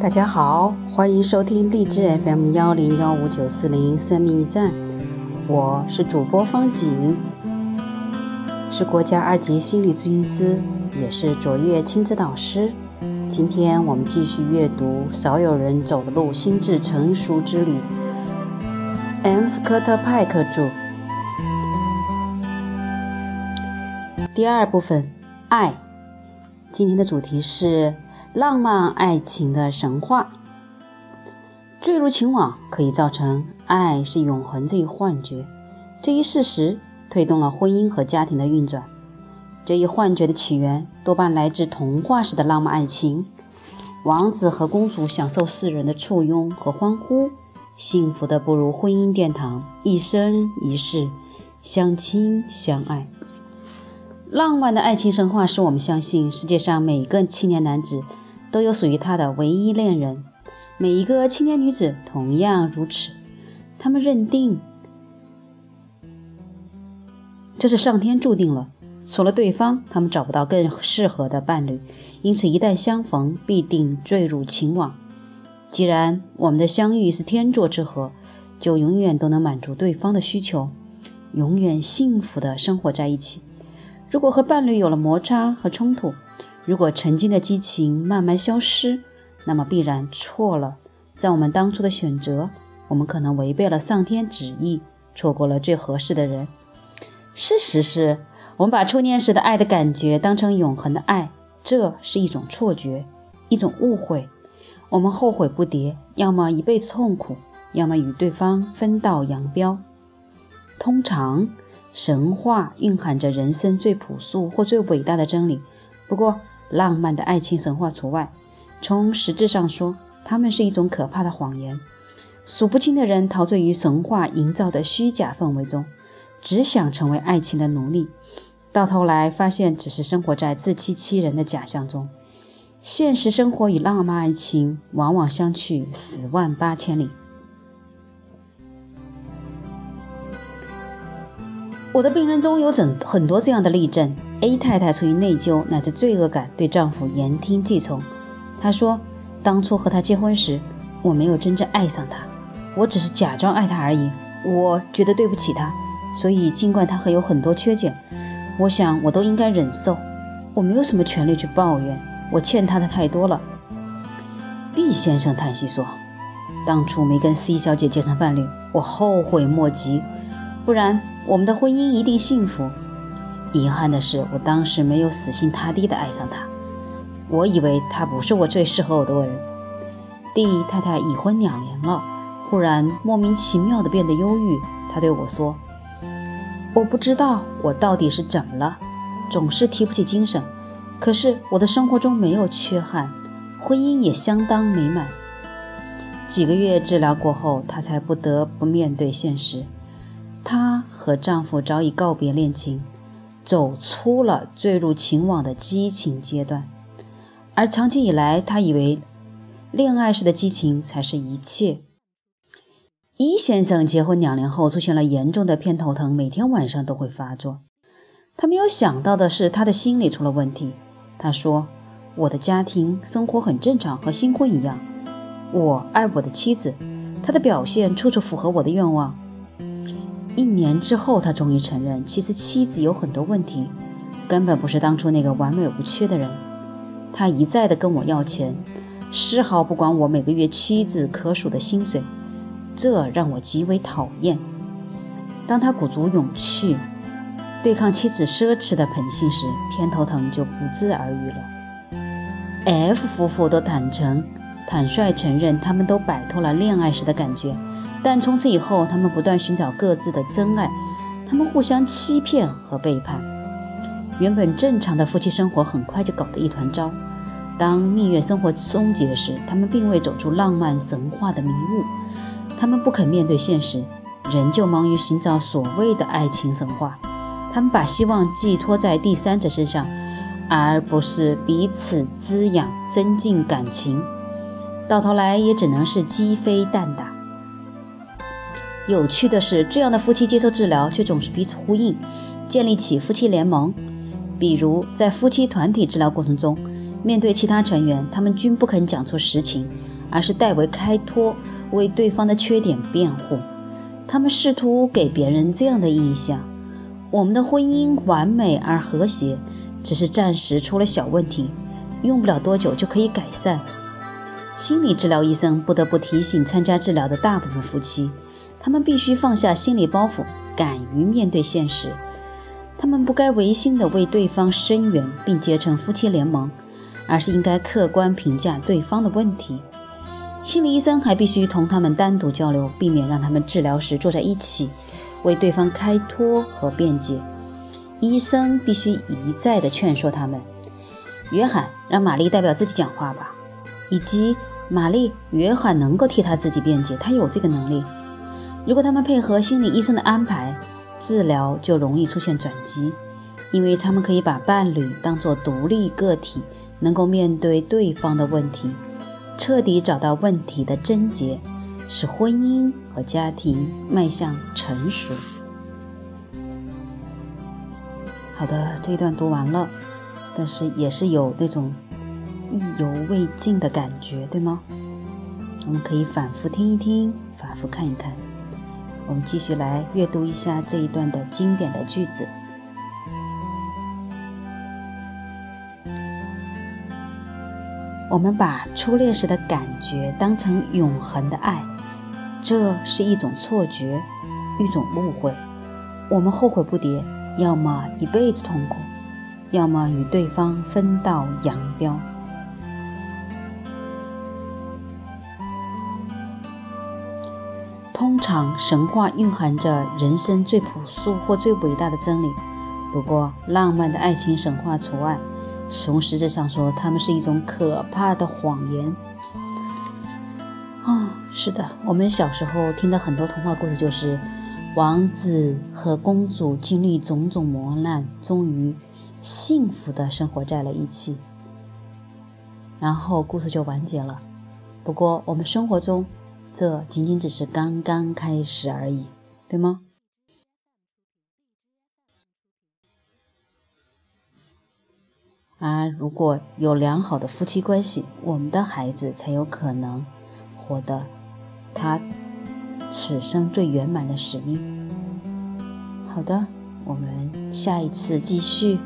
大家好，欢迎收听励志 FM 幺零幺五九四零生命驿站，我是主播方景，是国家二级心理咨询师，也是卓越亲子导师。今天我们继续阅读《少有人走的路：心智成熟之旅》，M. 斯科特派克著。第二部分，爱。今天的主题是。浪漫爱情的神话，坠入情网可以造成爱是永恒这一幻觉，这一事实推动了婚姻和家庭的运转。这一幻觉的起源多半来自童话式的浪漫爱情，王子和公主享受世人的簇拥和欢呼，幸福的步入婚姻殿堂，一生一世相亲相爱。浪漫的爱情神话使我们相信，世界上每个青年男子。都有属于他的唯一恋人，每一个青年女子同样如此。他们认定这是上天注定了，除了对方，他们找不到更适合的伴侣，因此一旦相逢，必定坠入情网。既然我们的相遇是天作之合，就永远都能满足对方的需求，永远幸福的生活在一起。如果和伴侣有了摩擦和冲突，如果曾经的激情慢慢消失，那么必然错了。在我们当初的选择，我们可能违背了上天旨意，错过了最合适的人。事实是，我们把初恋时的爱的感觉当成永恒的爱，这是一种错觉，一种误会。我们后悔不迭，要么一辈子痛苦，要么与对方分道扬镳。通常，神话蕴含着人生最朴素或最伟大的真理。不过，浪漫的爱情神话除外，从实质上说，它们是一种可怕的谎言。数不清的人陶醉于神话营造的虚假氛围中，只想成为爱情的奴隶，到头来发现只是生活在自欺欺人的假象中。现实生活与浪漫爱情往往相去十万八千里。我的病人中有很很多这样的例证。A 太太出于内疚乃至罪恶感，对丈夫言听计从。她说：“当初和他结婚时，我没有真正爱上他，我只是假装爱他而已。我觉得对不起他，所以尽管他还有很多缺点，我想我都应该忍受。我没有什么权利去抱怨，我欠他的太多了。”B 先生叹息说：“当初没跟 C 小姐结成伴侣，我后悔莫及。”不然，我们的婚姻一定幸福。遗憾的是，我当时没有死心塌地地爱上他。我以为他不是我最适合我的人。D 太太已婚两年了，忽然莫名其妙地变得忧郁。她对我说：“我不知道我到底是怎么了，总是提不起精神。可是我的生活中没有缺憾，婚姻也相当美满。”几个月治疗过后，她才不得不面对现实。她和丈夫早已告别恋情，走出了坠入情网的激情阶段，而长期以来，她以为恋爱时的激情才是一切。一先生结婚两年后出现了严重的偏头疼，每天晚上都会发作。他没有想到的是，他的心理出了问题。他说：“我的家庭生活很正常，和新婚一样。我爱我的妻子，她的表现处处符合我的愿望。”一年之后，他终于承认，其实妻子有很多问题，根本不是当初那个完美无缺的人。他一再的跟我要钱，丝毫不管我每个月屈指可数的薪水，这让我极为讨厌。当他鼓足勇气对抗妻子奢侈的本性时，偏头疼就不治而愈了。F 夫妇都坦诚、坦率承认，他们都摆脱了恋爱时的感觉。但从此以后，他们不断寻找各自的真爱，他们互相欺骗和背叛，原本正常的夫妻生活很快就搞得一团糟。当蜜月生活终结时，他们并未走出浪漫神话的迷雾，他们不肯面对现实，仍旧忙于寻找所谓的爱情神话。他们把希望寄托在第三者身上，而不是彼此滋养、增进感情，到头来也只能是鸡飞蛋打。有趣的是，这样的夫妻接受治疗，却总是彼此呼应，建立起夫妻联盟。比如，在夫妻团体治疗过程中面对其他成员，他们均不肯讲出实情，而是代为开脱，为对方的缺点辩护。他们试图给别人这样的印象：我们的婚姻完美而和谐，只是暂时出了小问题，用不了多久就可以改善。心理治疗医生不得不提醒参加治疗的大部分夫妻，他们必须放下心理包袱，敢于面对现实。他们不该违心地为对方声援并结成夫妻联盟，而是应该客观评价对方的问题。心理医生还必须同他们单独交流，避免让他们治疗时坐在一起为对方开脱和辩解。医生必须一再地劝说他们：“约翰，让玛丽代表自己讲话吧。”以及“玛丽，约翰能够替他自己辩解，他有这个能力。”如果他们配合心理医生的安排，治疗就容易出现转机，因为他们可以把伴侣当作独立个体，能够面对对方的问题。彻底找到问题的症结，使婚姻和家庭迈向成熟。好的，这一段读完了，但是也是有那种意犹未尽的感觉，对吗？我们可以反复听一听，反复看一看。我们继续来阅读一下这一段的经典的句子。我们把初恋时的感觉当成永恒的爱，这是一种错觉，一种误会。我们后悔不迭，要么一辈子痛苦，要么与对方分道扬镳。常，神话蕴含着人生最朴素或最伟大的真理，不过浪漫的爱情神话除外。从实质上说，它们是一种可怕的谎言。啊，是的，我们小时候听的很多童话故事，就是王子和公主经历种种磨难，终于幸福的生活在了一起，然后故事就完结了。不过，我们生活中，这仅仅只是刚刚开始而已，对吗？而如果有良好的夫妻关系，我们的孩子才有可能获得他此生最圆满的使命。好的，我们下一次继续。